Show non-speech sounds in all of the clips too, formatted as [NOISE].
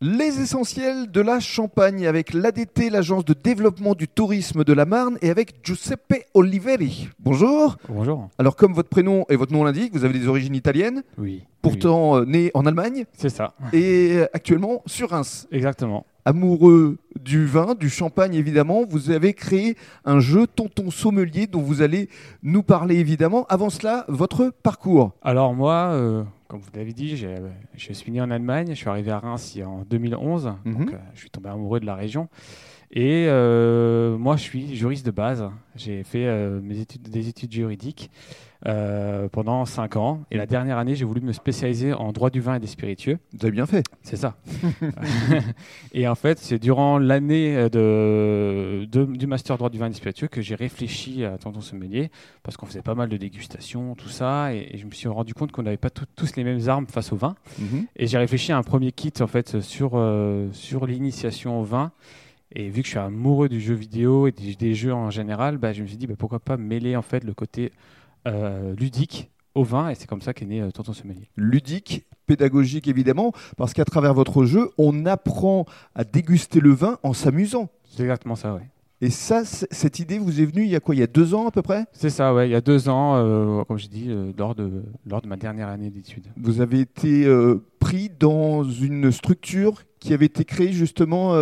Les essentiels de la Champagne avec l'ADT, l'agence de développement du tourisme de la Marne, et avec Giuseppe Oliveri. Bonjour. Bonjour. Alors, comme votre prénom et votre nom l'indiquent, vous avez des origines italiennes, Oui. pourtant euh, né en Allemagne. C'est ça. et euh, actuellement sur Reims. Exactement. Amoureux du vin, du champagne évidemment, vous avez créé un jeu Tonton Sommelier dont vous allez nous parler évidemment. Avant cela, votre parcours. Alors moi, euh, comme vous l'avez dit, j'ai- je suis né en Allemagne. Je suis arrivé à Reims en 2011. Mhm. Donc, euh, je suis tombé amoureux de la région. Et euh, moi, je suis juriste de base. J'ai fait euh, mes études, des études juridiques euh, pendant 5 ans. Et la dernière année, j'ai voulu me spécialiser en droit du vin et des spiritueux. Vous avez bien fait. C'est ça. [LAUGHS] et en fait, c'est durant l'année de, de- du master droit du vin et des spiritueux que j'ai réfléchi à Tonton Sommelier, parce qu'on faisait pas mal de dégustations, tout ça, et, et je me suis rendu compte qu'on n'avait pas tout- tous les mêmes armes face au vin. Mhm. Et j'ai réfléchi à un premier kit en fait sur, euh, sur l'initiation au vin. Et vu que je suis amoureux du jeu vidéo et des, des jeux en général, bah, je me suis dit bah, pourquoi pas mêler en fait le côté euh, ludique au vin, et c'est comme ça qu'est né euh, Tonton Sommelier. ludique, pédagogique évidemment, parce qu'à travers votre jeu, on apprend à déguster le vin en s'amusant. C'est exactement ça, ouais. Et ça, cette idée vous est venue il y a quoi? Il y a deux ans à peu près? C'est ça, ouais. Il y a deux ans, euh, comme je dis, euh, lors, de, lors de ma dernière année d'études. Vous avez été euh, pris dans une structure qui avait été créée justement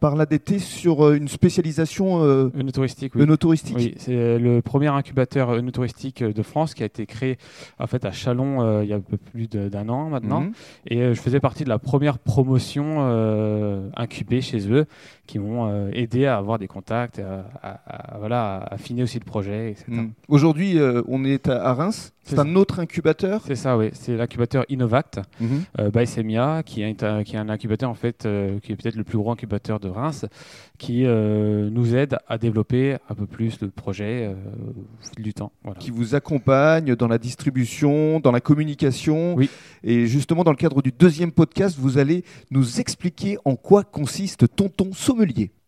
par l'ADT sur euh, une spécialisation euh, Œnotouristique, oui. œnotouristique. Oui, c'est le premier incubateur œnotouristique de France qui a été créé en fait à Chalon euh, il y a un peu plus de- d'un an maintenant. Mhm. Et euh, je faisais partie de la première promotion euh, incubée chez eux, qui m'ont euh, aidé à avoir des contacts, à, à- à- voilà, à affiner aussi le projet, etc. Mhm. Aujourd'hui, euh, on est à, Reims. C'est un autre incubateur? C'est ça, oui. C'est l'incubateur Innovact euh, by Semia, qui est, un, qui est un incubateur en fait, euh, qui est peut-être le plus gros incubateur de Reims, qui euh, nous aide à développer un peu plus le projet euh, au fil du temps. Voilà. qui vous accompagne dans la distribution, dans la communication. Oui. Et justement, dans le cadre du deuxième podcast, vous allez nous expliquer en quoi consiste Tonton Sommelier.